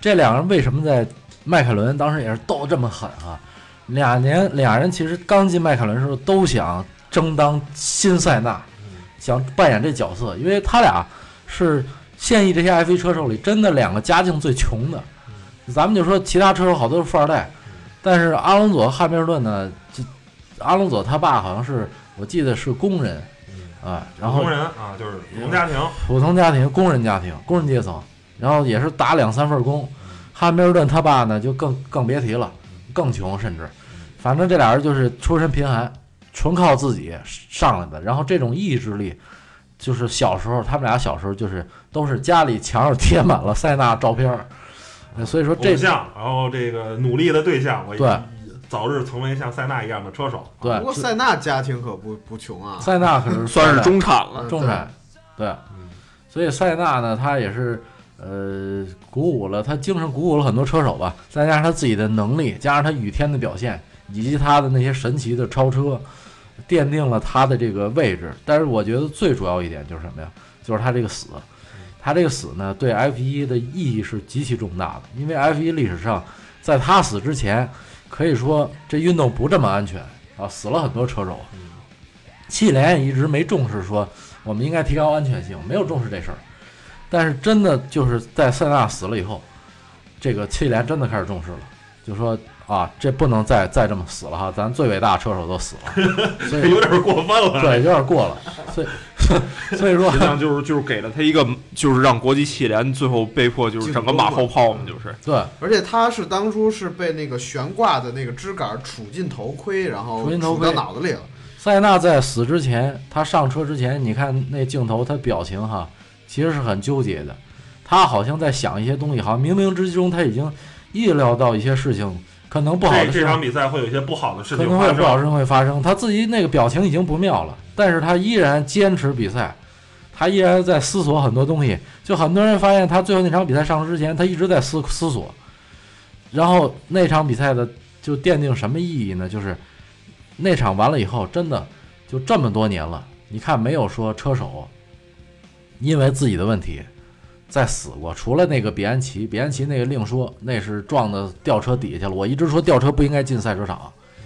这两个人为什么在迈凯伦当时也是斗得这么狠啊？俩年俩人其实刚进迈凯伦的时候都想争当新塞纳，想扮演这角色，因为他俩是现役这些 F1 车手里真的两个家境最穷的。咱们就说其他车手好多是富二代，但是阿隆佐汉密尔顿呢，就阿隆佐他爸好像是我记得是工人啊，然后工人啊，就是普通家庭，普通家庭、工人家庭、工人阶层，然后也是打两三份工。汉密尔顿他爸呢就更更别提了，更穷，甚至，反正这俩人就是出身贫寒，纯靠自己上来的。然后这种意志力，就是小时候他们俩小时候就是都是家里墙上贴满了塞纳照片所以说这偶像，然后这个努力的对象，我对早日成为像塞纳一样的车手。对不过塞纳家庭可不不穷啊，塞纳可是 算是中中产了。嗯中产，对，所以塞纳呢，他也是呃鼓舞了他精神鼓舞了很多车手吧，再加上他自己的能力，加上他雨天的表现，以及他的那些神奇的超车，奠定了他的这个位置。但是我觉得最主要一点就是什么呀？就是他这个死，他这个死呢，对 F 1的意义是极其重大的，因为 F 1历史上在他死之前，可以说这运动不这么安全啊，死了很多车手。汽联也一直没重视说我们应该提高安全性，没有重视这事儿。但是真的就是在塞纳死了以后，这个汽联真的开始重视了，就说啊，这不能再再这么死了哈，咱最伟大的车手都死了，所以有点过分了。对有点过了，所以 所以说实际上就是就是给了他一个，就是让国际汽联最后被迫就是整个马后炮嘛，就是对而且他是当初是被那个悬挂的那个支杆杵进头盔，然后杵杵进头盔到脑子里了。塞纳在死之前，他上车之前，你看那镜头，他表情哈，其实是很纠结的。他好像在想一些东西，好像冥冥之中他已经意料到一些事情可能不好的这这场比赛会有一些不好的事情发生。能会有不好事情会发生。他自己那个表情已经不妙了，但是他依然坚持比赛，他依然在思索很多东西。就很多人发现他最后那场比赛上市之前，他一直在思思索。然后那场比赛的就奠定什么意义呢？就是那场完了以后，真的就这么多年了，你看没有说车手因为自己的问题再死过，除了那个比安奇，比安奇那个另说，那是撞的吊车底下去了。我一直说吊车不应该进赛车场，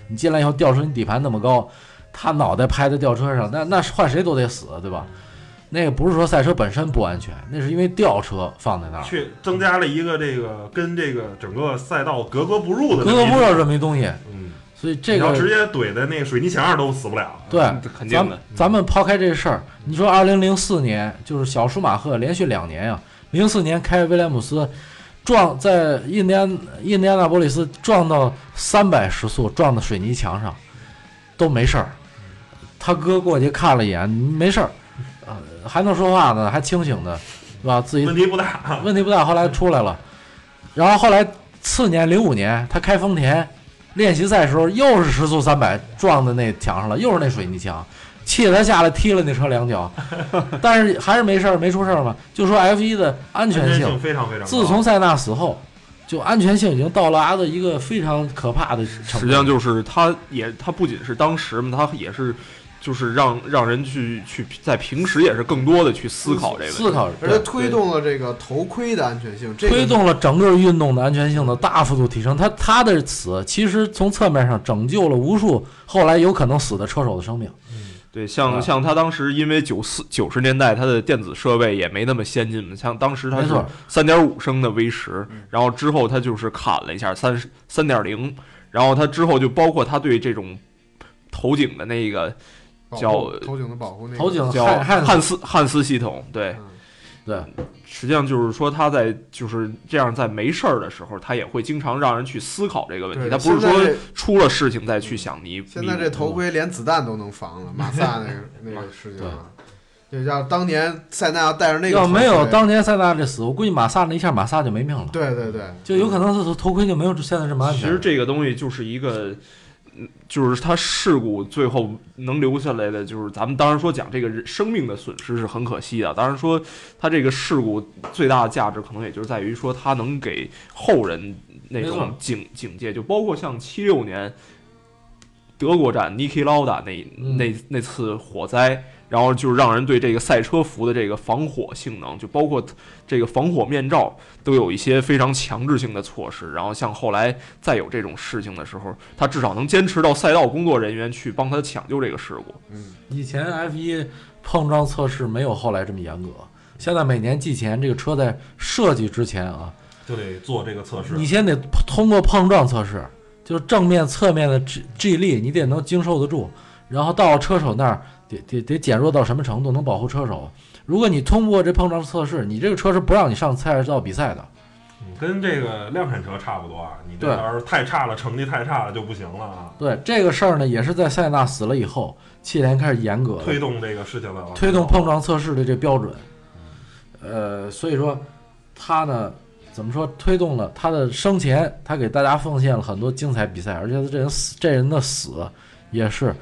你进来以后吊车你底盘那么高，他脑袋拍在吊车上，那那换谁都得死，对吧？那个不是说赛车本身不安全，那是因为吊车放在那儿，去增加了一个这个跟这个整个赛道格格不入的格格不入这么一东西，嗯，所以这你要直接怼在那个水泥墙上都死不了。对嗯肯定的。咱们抛开这事儿，你说二零零四年就是小舒马赫连续两年呀、零四年开威廉姆斯撞在印第安印第安纳波利斯撞到三百时速，撞到水泥墙上都没事儿。他哥过去看了一眼，没事儿，呃，还能说话呢，还清醒的，是吧？自己问题不大。问题不大，后来出来了。然后后来次年零五年，他开丰田练习赛时候又是时速三百撞在那墙上了，又是那水泥墙，气得他下来踢了那车两脚，但是还是没事儿，没出事儿嘛。就说 F 一的安安全全性，非常非常。自从塞纳死后，就安全性已经到达的一个非常可怕的程度。实际上就是他也他不仅是当时嘛，他也是就是让让人去去在平时也是更多的去思考这个思考，而且推动了这个头盔的安全性，这个推动了整个运动的安全性的大幅度提升。他他的死其实从侧面上拯救了无数后来有可能死的车手的生命。对，啊。像像他当时因为九四九十年代他的电子设备也没那么先进嘛，像当时他是三点五升的 V 十，然后之后他就是砍了一下三三点零，然后他之后就包括他对这种头颈的那个叫头颈的保护那个头颈叫汉汉汉斯汉斯系统，对，嗯对。实际上就是说他在就是这样在没事儿的时候，他也会经常让人去思考这个问题，他不是说出了事情再去想你现在这头盔连子弹都能防了，马萨那个那个事情啊，就像当年塞纳要带着那个要没有当年塞纳这死，我估计马萨那一下马萨就没命了，对对对，就有可能是头盔就没有现在这么安全。其实这个东西就是一个，嗯就是他事故最后能留下来的，就是咱们当然说讲这个人生命的损失是很可惜的，当然说他这个事故最大的价值可能也就是在于说他能给后人那种警警戒，就包括像七六年德国站 Niki Lauda 那嗯那那次火灾。然后就是让人对这个赛车服的这个防火性能，就包括这个防火面罩，都有一些非常强制性的措施。然后像后来再有这种事情的时候，他至少能坚持到赛道工作人员去帮他抢救这个事故。嗯，以前 F 一碰撞测试没有后来这么严格，现在每年季前这个车在设计之前啊，就得做这个测试。你先得通过碰撞测试，就是正面、侧面的 G G 力你得能经受得住，然后到了车手那儿得得得减弱到什么程度能保护车手。如果你通过这碰撞测试，你这个车是不让你上赛道比赛的，嗯跟这个量产车差不多啊。你这对要是太差了，成绩太差了就不行了啊。对这个事儿呢，也是在塞纳死了以后，汽联开始严格推动这个事情的推动碰撞测试的这标准。呃，所以说他呢，怎么说推动了他的生前，他给大家奉献了很多精彩比赛，而且这人死，这人的死也是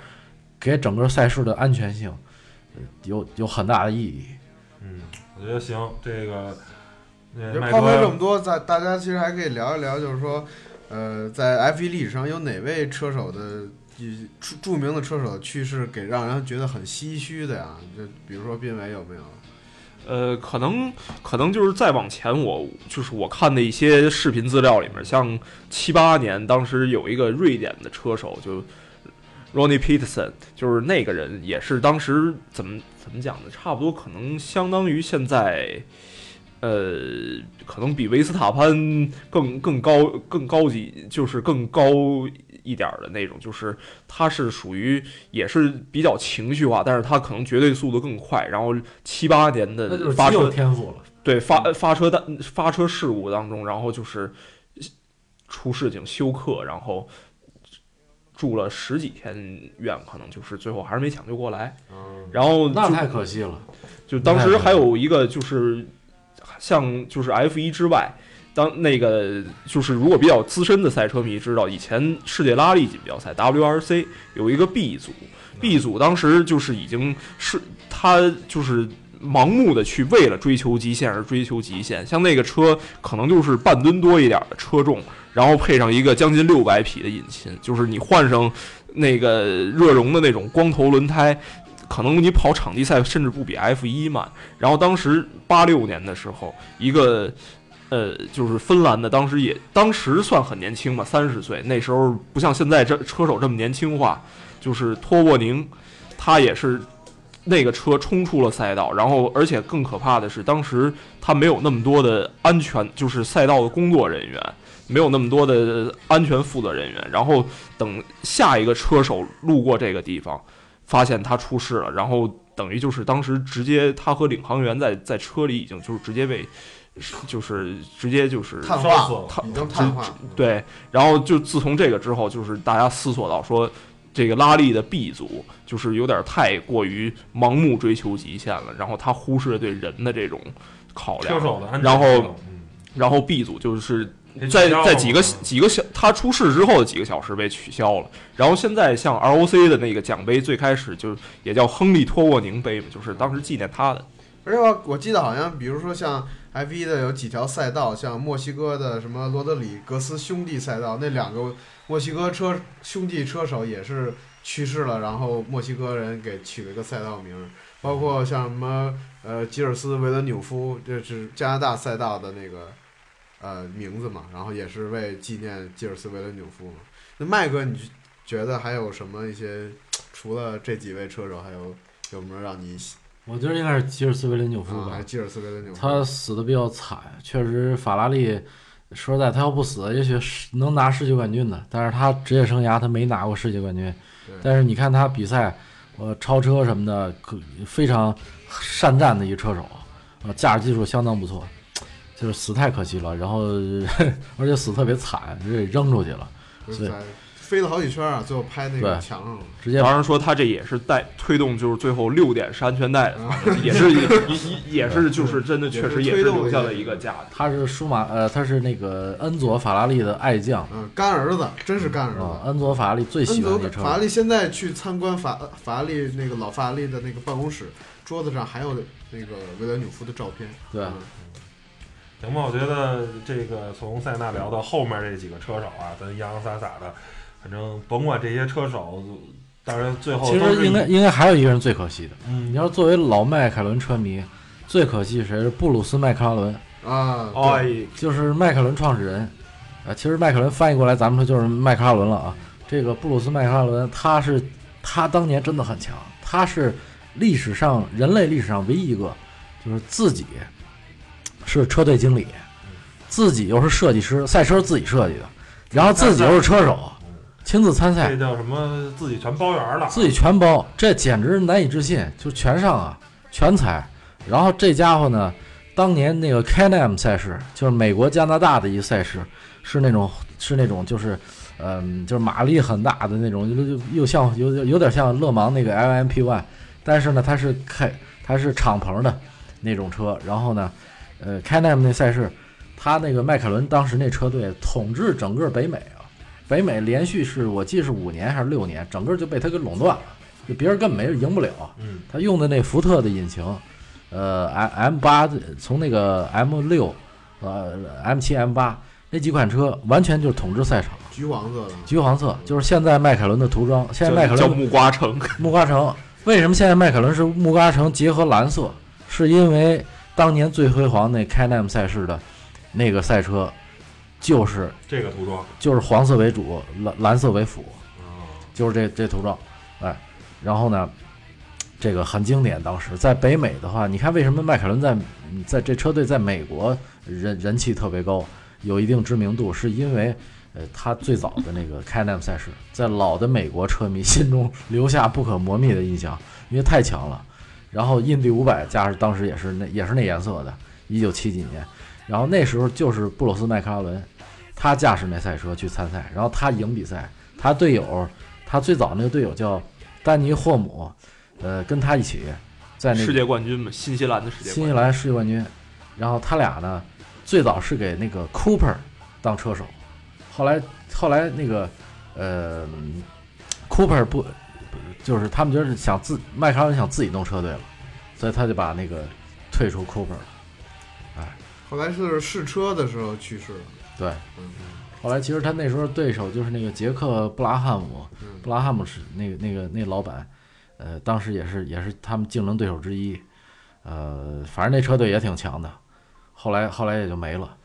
给整个赛事的安全性呃有有很大的意义。嗯，我觉得行，这个。就抛开这么多，在大家其实还可以聊一聊，就是说，呃，在 F1 历史上有哪位车手的以著著名的车手去世给让人觉得很唏嘘的呀？就比如说宾伟有没有？呃，可能可能就是再往前我，就是我看的一些视频资料里面，像七八年当时有一个瑞典的车手，就 Ronnie Peterson，就是那个人也是当时怎么怎么讲呢？差不多可能相当于现在，呃，可能比维斯塔潘更更高更高级，就是更高一点儿的那种，就是他是属于也是比较情绪化，但是他可能绝对速度更快。然后七八年的发车天赋了。对发发车当发车事故当中，然后就是出事情休克，然后住了十几天院，可能就是最后还是没抢救过来。嗯，然后那太可惜了。就当时还有一个就是像就是 F 一之外，当那个就是如果比较资深的赛车迷知道，以前世界拉力锦标赛 WRC 有一个 B 组，B 组当时就是已经是他就是。盲目的去为了追求极限而追求极限，像那个车可能就是半吨多一点的车重，然后配上一个将近六百匹的引擎，就是你换上那个热熔的那种光头轮胎，可能你跑场地赛甚至不比 F 一慢。然后当时八六年的时候，一个呃，就是芬兰的，当时也当时算很年轻吧，三十岁。那时候不像现在这车手这么年轻化，就是托沃宁，他也是那个车冲出了赛道，然后而且更可怕的是，当时他没有那么多的安全，就是赛道的工作人员。没有那么多的安全负责人员，然后等下一个车手路过这个地方，发现他出事了，然后等于就是当时直接他和领航员在在车里已经就是直接被，就是直接就是碳烧死了，已经碳化。对，然后就自从这个之后，就是大家思索到说，这个拉力的 B 组就是有点太过于盲目追求极限了，然后他忽视了对人的这种考量然后然后 B 组就是在在几个几个小他出事之后的几个小时被取消了，然后现在像 ROC 的那个奖杯，最开始就也叫亨利托沃宁杯嘛，就是当时纪念他的。而且我我记得好像，比如说像 F 1的有几条赛道，像墨西哥的什么罗德里格斯兄弟赛道，那两个墨西哥车兄弟车手也是去世了，然后墨西哥人给取了一个赛道名，包括像什么呃吉尔斯维伦纽夫，这是加拿大赛道的那个呃名字嘛，然后也是为纪念吉尔斯维伦纽夫嘛。那麦哥，你觉得还有什么一些除了这几位车手，还有有没有让你我觉得应该是吉尔斯维伦纽夫啊？吧吉尔斯维伦纽夫？他死的比较惨，确实法拉利。说实在，他要不死，也许是能拿世界冠军的。但是他职业生涯他没拿过世界冠军。但是你看他比赛，呃，超车什么的，可非常善战的一个车手，呃，驾驶技术相当不错，就是死太可惜了。然后 而且死特别惨，直接扔出去了，就是在飞了好几圈啊，最后拍那个墙上了。直接当然说他这也是带推动，就是最后六点是安全带的，也是也也也是就是真的确实也推动了是留下了一个一个价值。他是舒马，呃，他是那个恩佐法拉利的爱将嗯，干儿子，真是干儿啊，子。恩佐法拉利最喜欢的车。法拉利现在去参观法法拉利那个老法拉利的那个办公室，桌子上还有那个维伦纽夫的照片。对嗯行吧，我觉得这个从塞纳聊到后面这几个车手啊，咱洋洋洒洒的，反正甭管这些车手，当然最后其实应该应该还有一个人最可惜的，嗯你要作为老迈凯伦车迷，最可惜谁是布鲁斯麦克拉伦，啊，对哎，就是迈凯伦创始人。啊，其实迈凯伦翻译过来，咱们说就是麦克拉伦了啊。这个布鲁斯麦克拉伦，他是他当年真的很强，他是历史上人类历史上唯一一个，就是自己是车队经理，自己又是设计师，赛车自己设计的，然后自己又是车手，亲自参赛这，叫什么？自己全包圆了，自己全包，这简直难以置信，就全上啊，全踩。然后这家伙呢，当年那个 Can-Am 赛事，就是美国加拿大的一个赛事，是那种是那种就是，嗯，就是马力很大的那种，又又又像有有点像勒芒那个 LMP One，但是呢，它是开它是敞篷的那种车，然后呢，呃，Can-Am 那赛事，他那个迈凯伦当时那车队统治整个北美啊，北美连续是我记得是五年还是六年，整个就被他给垄断了，就别人根本没人赢不了。嗯，他用的那福特的引擎，呃，M M 八从那个 M 六，呃，M 七 M 八那几款车完全就是统治赛场，橘黄色的，橘黄色就是现在迈凯伦的涂装。现在迈凯伦叫木瓜城，木瓜城，为什么现在迈凯伦是木瓜城结合蓝色？是因为当年最辉煌那 Can-Am 赛事的那个赛车，就是这个涂装，就是黄色为主，蓝蓝色为辅。啊，就是这这涂装，哎，然后呢，这个很经典。当时在北美的话，你看为什么迈凯伦在嗯在这车队在美国人人气特别高，有一定知名度，是因为呃他最早的那个 Can-Am 赛事，在老的美国车迷心中留下不可磨灭的印象，因为太强了。然后印第五百加上当时也是那也是那颜色的，一九七几年，然后那时候就是布鲁斯麦克拉伦，他驾驶那赛车去参赛，然后他赢比赛，他队友他最早那个队友叫丹尼霍姆，呃，跟他一起在那世界冠军嘛，新西兰的世界冠军。新西兰世界冠军，然后他俩呢最早是给那个 Cooper 当车手，后来后来那个呃 Cooper 不就是他们就是想自迈凯伦想自己弄车队了，所以他就把那个退出 Cooper 了。后来是试车的时候去世了。对，嗯。后来其实他那时候对手就是那个杰克布拉汉姆，嗯。布拉汉姆是那个那个那老板，呃，当时也是也是他们竞争对手之一，呃，反正那车队也挺强的，后来后来也就没了，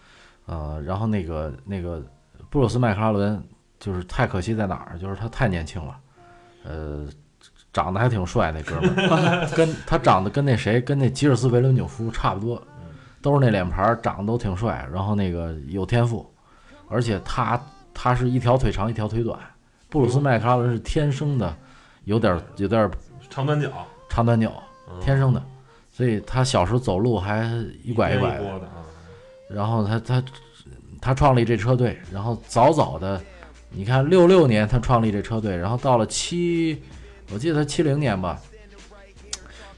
呃，然后那个那个布鲁斯麦克拉伦就是太可惜在哪儿，就是他太年轻了，呃，长得还挺帅那哥们儿，跟他长得跟那谁跟那吉尔斯维伦纽夫差不多，都是那脸盘儿，长得都挺帅，然后那个有天赋，而且他他是一条腿长一条腿短，布鲁斯麦克拉伦是天生的，有点儿有点儿长短脚，长短脚，嗯。天生的，所以他小时候走路还一拐一拐的。然后他他他创立这车队，然后早早的，你看六六年他创立这车队，然后到了七，我记得他七零年吧，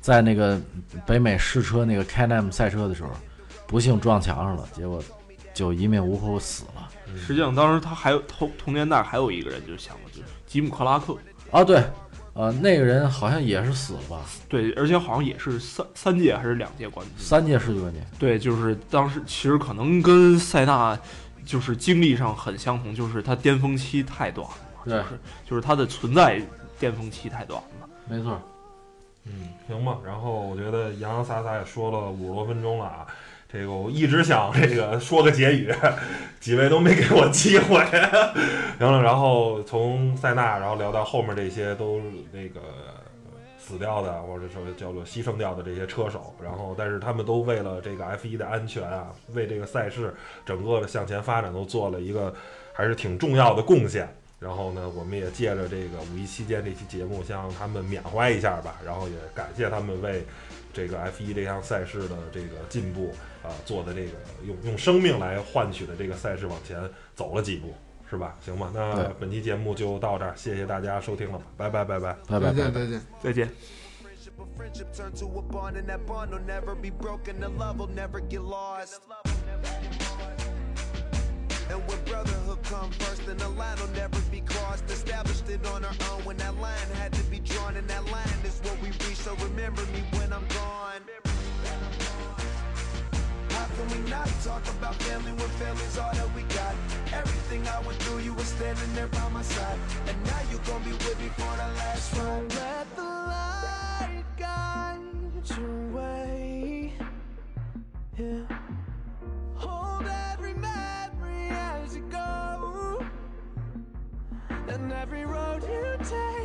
在那个北美试车那个 Can-Am 赛车的时候，不幸撞墙上了，结果就一命呜呼死了。实际上当时他还有同同年代还有一个人，就是想过就是吉姆克拉克，啊，对，呃，那个人好像也是死了吧，对，而且好像也是三三届还是两届冠军。三届世界冠军。对，就是当时其实可能跟塞纳就是经历上很相同，就是他巅峰期太短了，对就是就是他的存在巅峰期太短了。没错，嗯，行吧。然后我觉得洋洋洒洒也说了五十多分钟了啊，这个我一直想这个说个结语，几位都没给我机会。然后，然后从塞纳，然后聊到后面这些都那个死掉的，或者说叫做牺牲掉的这些车手，然后但是他们都为了这个 F 1的安全啊，为这个赛事整个的向前发展都做了一个还是挺重要的贡献。然后呢，我们也借着这个五一期间这期节目，向他们缅怀一下吧，然后也感谢他们为这个 F 1这项赛事的这个进步啊、做的这个用用生命来换取的这个赛事往前走了几步，是吧？行吧，那本期节目就到这儿，谢谢大家收听了，拜拜拜拜。拜拜拜拜再见。再见。再见。friendship, a friendship turn to a bond, and that bond will never be broken. The love will never get lost. And when brotherhood come first, then the line will never be crossed. Established it on our own when that line had to be drawn, and that line is what we reach. So remember me talk about family when family's all that we got? Everything I went through, you were standing there by my side. And now you gon' be with me for the last ride. Let the light guide your way. Yeah. Hold every memory as you go. And every road you take